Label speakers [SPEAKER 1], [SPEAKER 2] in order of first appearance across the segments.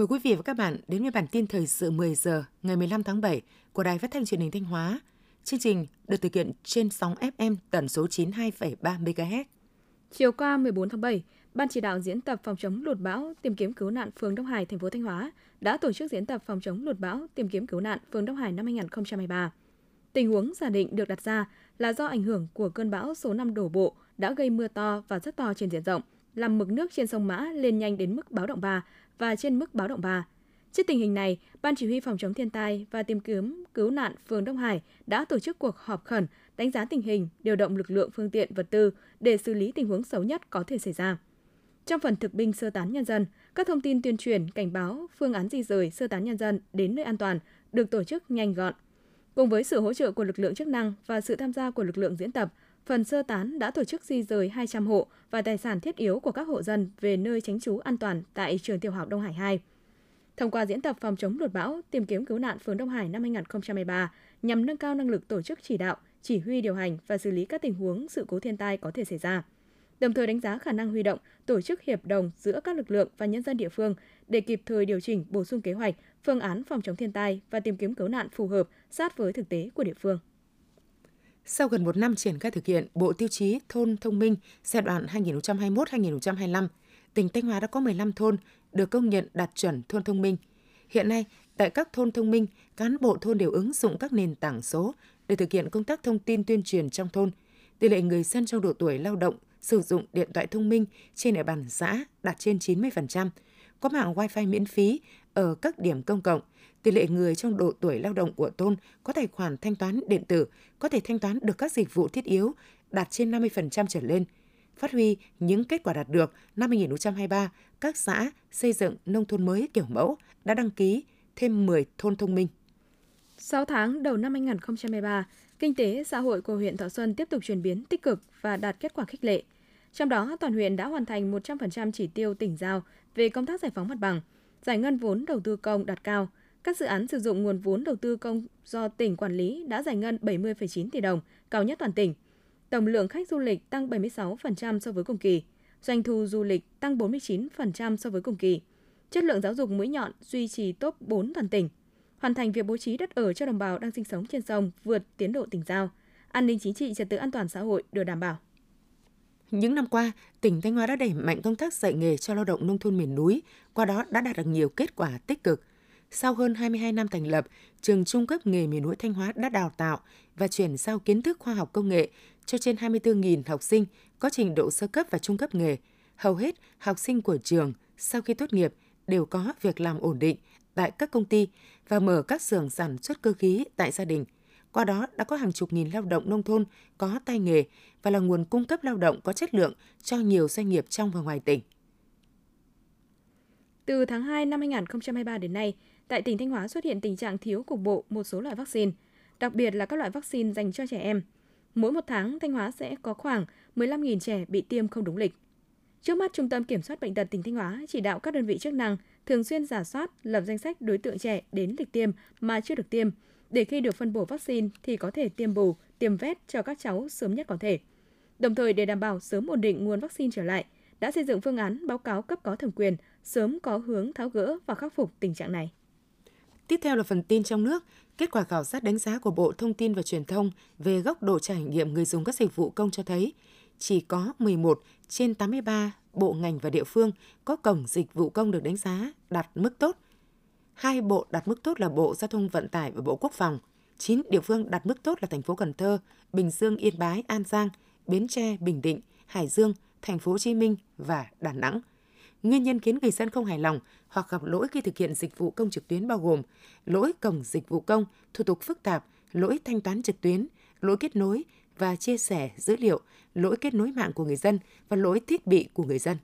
[SPEAKER 1] Mời quý vị và các bạn đến với bản tin thời sự 10 giờ ngày 15 tháng 7 của Đài Phát thanh Truyền hình Thanh Hóa. Chương trình được thực hiện trên sóng FM tần số 92,3 MHz.
[SPEAKER 2] Chiều qua 14 tháng 7, Ban chỉ đạo diễn tập phòng chống lụt bão tìm kiếm cứu nạn phường Đông Hải, thành phố Thanh Hóa đã tổ chức diễn tập phòng chống lụt bão tìm kiếm cứu nạn phường Đông Hải năm 2023. Tình huống giả định được đặt ra là do ảnh hưởng của cơn bão số 5 đổ bộ đã gây mưa to và rất to trên diện rộng, làm mực nước trên sông Mã lên nhanh đến mức báo động 3 và trên mức báo động 3. Trước tình hình này, Ban Chỉ huy Phòng chống thiên tai và tìm kiếm cứu nạn phường Đông Hải đã tổ chức cuộc họp khẩn đánh giá tình hình, điều động lực lượng phương tiện vật tư để xử lý tình huống xấu nhất có thể xảy ra. Trong phần thực binh sơ tán nhân dân, các thông tin tuyên truyền, cảnh báo, phương án di rời sơ tán nhân dân đến nơi an toàn được tổ chức nhanh gọn. Cùng với sự hỗ trợ của lực lượng chức năng và sự tham gia của lực lượng diễn tập, phần sơ tán đã tổ chức di rời 200 hộ và tài sản thiết yếu của các hộ dân về nơi tránh trú an toàn tại trường tiểu học Đông Hải 2. Thông qua diễn tập phòng chống lụt bão, tìm kiếm cứu nạn phường Đông Hải năm 2023 nhằm nâng cao năng lực tổ chức chỉ đạo, chỉ huy điều hành và xử lý các tình huống sự cố thiên tai có thể xảy ra. Đồng thời đánh giá khả năng huy động, tổ chức hiệp đồng giữa các lực lượng và nhân dân địa phương để kịp thời điều chỉnh, bổ sung kế hoạch, phương án phòng chống thiên tai và tìm kiếm cứu nạn phù hợp sát với thực tế của địa phương.
[SPEAKER 1] Sau gần một năm triển khai thực hiện Bộ Tiêu chí Thôn Thông minh giai đoạn 2021-2025, tỉnh Thanh Hóa đã có 15 thôn được công nhận đạt chuẩn thôn thông minh. Hiện nay, tại các thôn thông minh, cán bộ thôn đều ứng dụng các nền tảng số để thực hiện công tác thông tin tuyên truyền trong thôn. Tỷ lệ người dân trong độ tuổi lao động sử dụng điện thoại thông minh trên địa bàn xã đạt trên 90%, có mạng Wi-Fi miễn phí ở các điểm công cộng. Tỷ lệ người trong độ tuổi lao động của thôn có tài khoản thanh toán điện tử, có thể thanh toán được các dịch vụ thiết yếu đạt trên 50% trở lên. Phát huy những kết quả đạt được, năm 2023, các xã xây dựng nông thôn mới kiểu mẫu đã đăng ký thêm 10 thôn thông minh.
[SPEAKER 2] 6 tháng đầu năm 2023, kinh tế xã hội của huyện Thọ Xuân tiếp tục chuyển biến tích cực và đạt kết quả khích lệ. Trong đó, toàn huyện đã hoàn thành 100% chỉ tiêu tỉnh giao về công tác giải phóng mặt bằng, giải ngân vốn đầu tư công đạt cao. Các dự án sử dụng nguồn vốn đầu tư công do tỉnh quản lý đã giải ngân 70,9 tỷ đồng, cao nhất toàn tỉnh. Tổng lượng khách du lịch tăng 76% so với cùng kỳ, doanh thu du lịch tăng 49% so với cùng kỳ. Chất lượng giáo dục mũi nhọn duy trì top 4 toàn tỉnh. Hoàn thành việc bố trí đất ở cho đồng bào đang sinh sống trên sông vượt tiến độ tỉnh giao. An ninh chính trị, trật tự an toàn xã hội được đảm bảo.
[SPEAKER 1] Những năm qua, tỉnh Thanh Hóa đã đẩy mạnh công tác dạy nghề cho lao động nông thôn miền núi, qua đó đã đạt được nhiều kết quả tích cực. Sau hơn 22 năm thành lập, trường trung cấp nghề miền núi Thanh Hóa đã đào tạo và chuyển giao kiến thức khoa học công nghệ cho trên 24.000 học sinh có trình độ sơ cấp và trung cấp nghề. Hầu hết học sinh của trường sau khi tốt nghiệp đều có việc làm ổn định tại các công ty và mở các xưởng sản xuất cơ khí tại gia đình – qua đó đã có hàng chục nghìn lao động nông thôn có tay nghề và là nguồn cung cấp lao động có chất lượng cho nhiều doanh nghiệp trong và ngoài tỉnh.
[SPEAKER 2] Từ tháng 2 năm 2023 đến nay, tại tỉnh Thanh Hóa xuất hiện tình trạng thiếu cục bộ một số loại vaccine, đặc biệt là các loại vaccine dành cho trẻ em. Mỗi một tháng, Thanh Hóa sẽ có khoảng 15.000 trẻ bị tiêm không đúng lịch. Trước mắt, Trung tâm Kiểm soát Bệnh tật tỉnh Thanh Hóa chỉ đạo các đơn vị chức năng thường xuyên giả soát, lập danh sách đối tượng trẻ đến lịch tiêm mà chưa được tiêm, để khi được phân bổ vaccine thì có thể tiêm bù, tiêm vét cho các cháu sớm nhất có thể. Đồng thời để đảm bảo sớm ổn định nguồn vaccine trở lại, đã xây dựng phương án báo cáo cấp có thẩm quyền sớm có hướng tháo gỡ và khắc phục tình trạng này.
[SPEAKER 1] Tiếp theo là phần tin trong nước. Kết quả khảo sát đánh giá của Bộ Thông tin và Truyền thông về góc độ trải nghiệm người dùng các dịch vụ công cho thấy chỉ có 11 trên 83 bộ ngành và địa phương có cổng dịch vụ công được đánh giá đạt mức tốt – Hai bộ đạt mức tốt là Bộ Giao thông Vận tải và Bộ Quốc phòng. Chín địa phương đạt mức tốt là thành phố Cần Thơ, Bình Dương, Yên Bái, An Giang, Bến Tre, Bình Định, Hải Dương, thành phố Hồ Chí Minh và Đà Nẵng. Nguyên nhân khiến người dân không hài lòng hoặc gặp lỗi khi thực hiện dịch vụ công trực tuyến bao gồm lỗi cổng dịch vụ công, thủ tục phức tạp, lỗi thanh toán trực tuyến, lỗi kết nối và chia sẻ dữ liệu, lỗi kết nối mạng của người dân và lỗi thiết bị của người dân.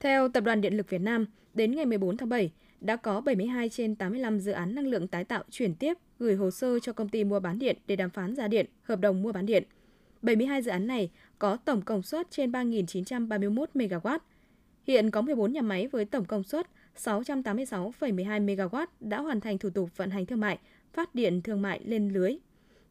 [SPEAKER 2] Theo Tập đoàn Điện lực Việt Nam, đến ngày 14 tháng 7, đã có 72 trên 85 dự án năng lượng tái tạo chuyển tiếp gửi hồ sơ cho công ty mua bán điện để đàm phán giá điện, hợp đồng mua bán điện. 72 dự án này có tổng công suất trên 3.931 MW. Hiện có 14 nhà máy với tổng công suất 686,12 MW đã hoàn thành thủ tục vận hành thương mại, phát điện thương mại lên lưới.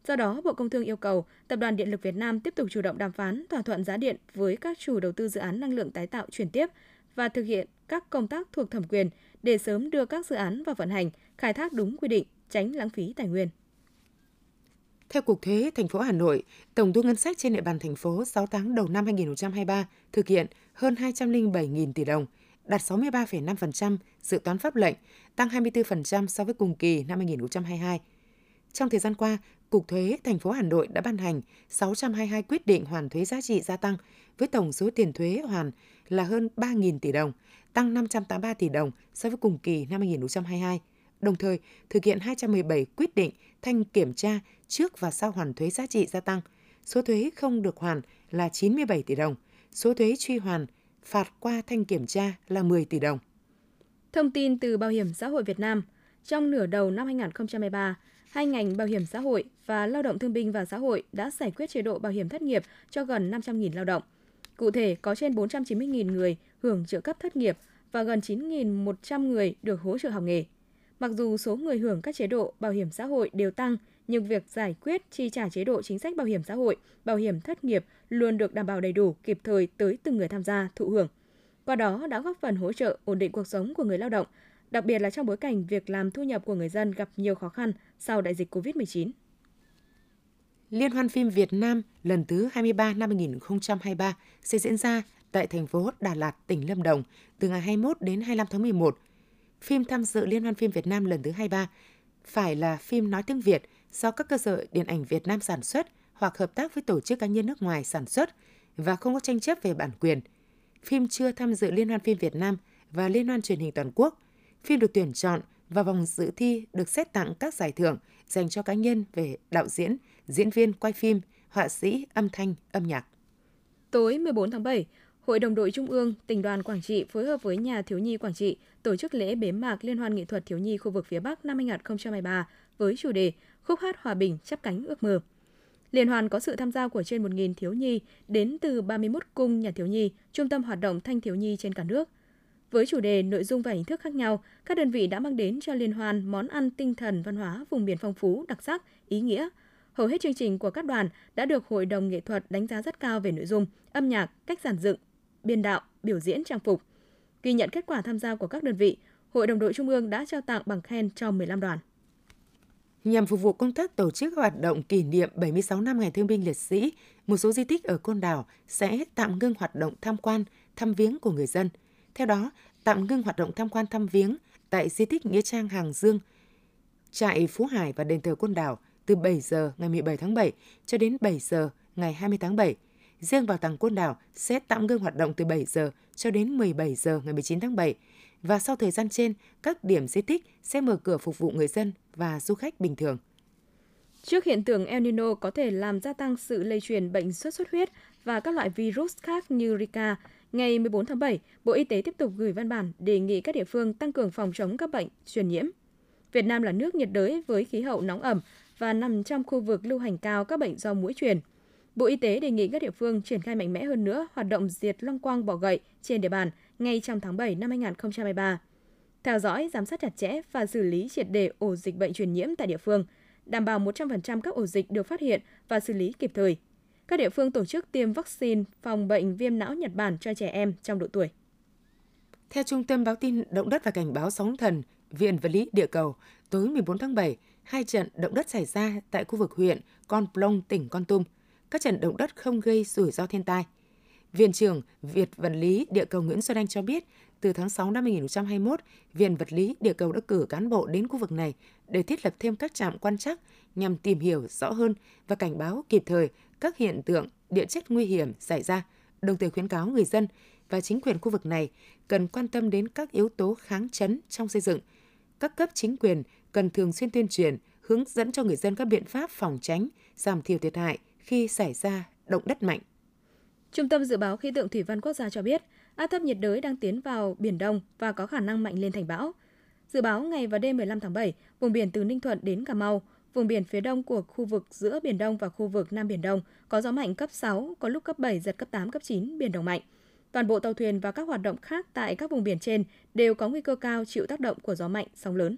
[SPEAKER 2] Do đó, Bộ Công Thương yêu cầu Tập đoàn Điện lực Việt Nam tiếp tục chủ động đàm phán thỏa thuận giá điện với các chủ đầu tư dự án năng lượng tái tạo chuyển tiếp và thực hiện các công tác thuộc thẩm quyền để sớm đưa các dự án vào vận hành, khai thác đúng quy định, tránh lãng phí tài nguyên.
[SPEAKER 1] Theo Cục Thuế thành phố Hà Nội, tổng thu ngân sách trên địa bàn thành phố 6 tháng đầu năm 2023 thực hiện hơn 207.000 tỷ đồng, đạt 63,5% dự toán pháp lệnh, tăng 24% so với cùng kỳ năm 2022. Trong thời gian qua, Cục Thuế thành phố Hà Nội đã ban hành 622 quyết định hoàn thuế giá trị gia tăng với tổng số tiền thuế hoàn là hơn 3.000 tỷ đồng, tăng 583 tỷ đồng so với cùng kỳ năm 2022. Đồng thời, thực hiện 217 quyết định thanh kiểm tra trước và sau hoàn thuế giá trị gia tăng. Số thuế không được hoàn là 97 tỷ đồng, số thuế truy hoàn phạt qua thanh kiểm tra là 10 tỷ đồng.
[SPEAKER 2] Thông tin từ Bảo hiểm xã hội Việt Nam, trong nửa đầu năm 2023, hai ngành bảo hiểm xã hội và lao động thương binh và xã hội đã giải quyết chế độ bảo hiểm thất nghiệp cho gần 500.000 lao động. Cụ thể, có trên 490.000 người hưởng trợ cấp thất nghiệp và gần 9.100 người được hỗ trợ học nghề. Mặc dù số người hưởng các chế độ bảo hiểm xã hội đều tăng, nhưng việc giải quyết chi trả chế độ chính sách bảo hiểm xã hội, bảo hiểm thất nghiệp luôn được đảm bảo đầy đủ, kịp thời tới từng người tham gia thụ hưởng. Qua đó đã góp phần hỗ trợ ổn định cuộc sống của người lao động, đặc biệt là trong bối cảnh việc làm thu nhập của người dân gặp nhiều khó khăn sau đại dịch COVID-19.
[SPEAKER 1] Liên hoan phim Việt Nam lần thứ 23 năm 2023 sẽ diễn ra tại thành phố Đà Lạt, tỉnh Lâm Đồng từ ngày 21 đến 25 tháng 11. Phim tham dự Liên hoan phim Việt Nam lần thứ 23 phải là phim nói tiếng Việt do các cơ sở điện ảnh Việt Nam sản xuất hoặc hợp tác với tổ chức cá nhân nước ngoài sản xuất và không có tranh chấp về bản quyền. Phim chưa tham dự Liên hoan phim Việt Nam và Liên hoan truyền hình toàn quốc. Phim được tuyển chọn và vòng dự thi được xét tặng các giải thưởng dành cho cá nhân về đạo diễn, diễn viên quay phim, họa sĩ, âm thanh, âm nhạc.
[SPEAKER 2] Tối 14 tháng 7, Hội đồng đội Trung ương, tỉnh đoàn Quảng Trị phối hợp với Nhà Thiếu nhi Quảng Trị tổ chức lễ bế mạc Liên hoan nghệ thuật thiếu nhi khu vực phía Bắc năm 2023 với chủ đề Khúc hát hòa bình chắp cánh ước mơ. Liên hoan có sự tham gia của trên 1.000 thiếu nhi đến từ 31 cung nhà thiếu nhi, trung tâm hoạt động thanh thiếu nhi trên cả nước. Với chủ đề, nội dung và hình thức khác nhau, các đơn vị đã mang đến cho liên hoan món ăn tinh thần văn hóa vùng miền phong phú, đặc sắc, ý nghĩa. Hầu hết chương trình của các đoàn đã được Hội đồng nghệ thuật đánh giá rất cao về nội dung, âm nhạc, cách giản dựng, biên đạo, biểu diễn trang phục. Ghi nhận kết quả tham gia của các đơn vị, Hội đồng đội Trung ương đã trao tặng bằng khen cho 15 đoàn.
[SPEAKER 1] Nhằm phục vụ công tác tổ chức hoạt động kỷ niệm 76 năm Ngày Thương binh Liệt sĩ, một số di tích ở Côn Đảo sẽ tạm ngưng hoạt động tham quan, thăm viếng của người dân. Theo đó, tạm ngưng hoạt động tham quan thăm viếng tại di tích Nghĩa Trang Hàng Dương, trại Phú Hải và đền thờ Côn Đảo từ 7 giờ ngày 17 tháng 7 cho đến 7 giờ ngày 20 tháng 7 Riêng bảo tàng Côn Đảo sẽ tạm ngưng hoạt động từ 7 giờ cho đến 17 giờ ngày 19 tháng 7 và sau thời gian trên, các điểm di tích sẽ mở cửa phục vụ người dân và du khách bình thường.
[SPEAKER 2] Trước hiện tượng El Nino có thể làm gia tăng sự lây truyền bệnh sốt xuất huyết và các loại virus khác như Zika, ngày 14 tháng 7, Bộ Y tế tiếp tục gửi văn bản đề nghị các địa phương tăng cường phòng chống các bệnh truyền nhiễm. Việt Nam là nước nhiệt đới với khí hậu nóng ẩm và nằm trong khu vực lưu hành cao các bệnh do muỗi truyền – Bộ Y tế đề nghị các địa phương triển khai mạnh mẽ hơn nữa hoạt động diệt long quang bỏ gậy trên địa bàn ngay trong tháng 7 năm 2023. Theo dõi, giám sát chặt chẽ và xử lý triệt đề ổ dịch bệnh truyền nhiễm tại địa phương, đảm bảo 100% các ổ dịch được phát hiện và xử lý kịp thời. Các địa phương tổ chức tiêm vaccine phòng bệnh viêm não Nhật Bản cho trẻ em trong độ tuổi.
[SPEAKER 1] Theo Trung tâm Báo tin Động đất và Cảnh báo Sóng thần, Viện Vật lý Địa cầu, tối 14 tháng 7, hai trận động đất xảy ra tại khu vực huyện Con Plong, tỉnh Con Tum – các trận động đất không gây rủi ro thiên tai. Viện trưởng Việt Vật lý Địa cầu Nguyễn Xuân Anh cho biết, từ tháng 6 năm 2021, Viện Vật lý Địa cầu đã cử cán bộ đến khu vực này để thiết lập thêm các trạm quan trắc nhằm tìm hiểu rõ hơn và cảnh báo kịp thời các hiện tượng địa chất nguy hiểm xảy ra, đồng thời khuyến cáo người dân và chính quyền khu vực này cần quan tâm đến các yếu tố kháng chấn trong xây dựng. Các cấp chính quyền cần thường xuyên tuyên truyền, hướng dẫn cho người dân các biện pháp phòng tránh, giảm thiểu thiệt hại – khi xảy ra động đất mạnh.
[SPEAKER 2] Trung tâm Dự báo Khí tượng Thủy văn Quốc gia cho biết, áp thấp nhiệt đới đang tiến vào Biển Đông và có khả năng mạnh lên thành bão. Dự báo ngày và đêm 15 tháng 7, vùng biển từ Ninh Thuận đến Cà Mau, vùng biển phía đông của khu vực giữa Biển Đông và khu vực Nam Biển Đông có gió mạnh cấp 6, có lúc cấp 7, giật cấp 8, cấp 9, biển động mạnh. Toàn bộ tàu thuyền và các hoạt động khác tại các vùng biển trên đều có nguy cơ cao chịu tác động của gió mạnh, sóng lớn.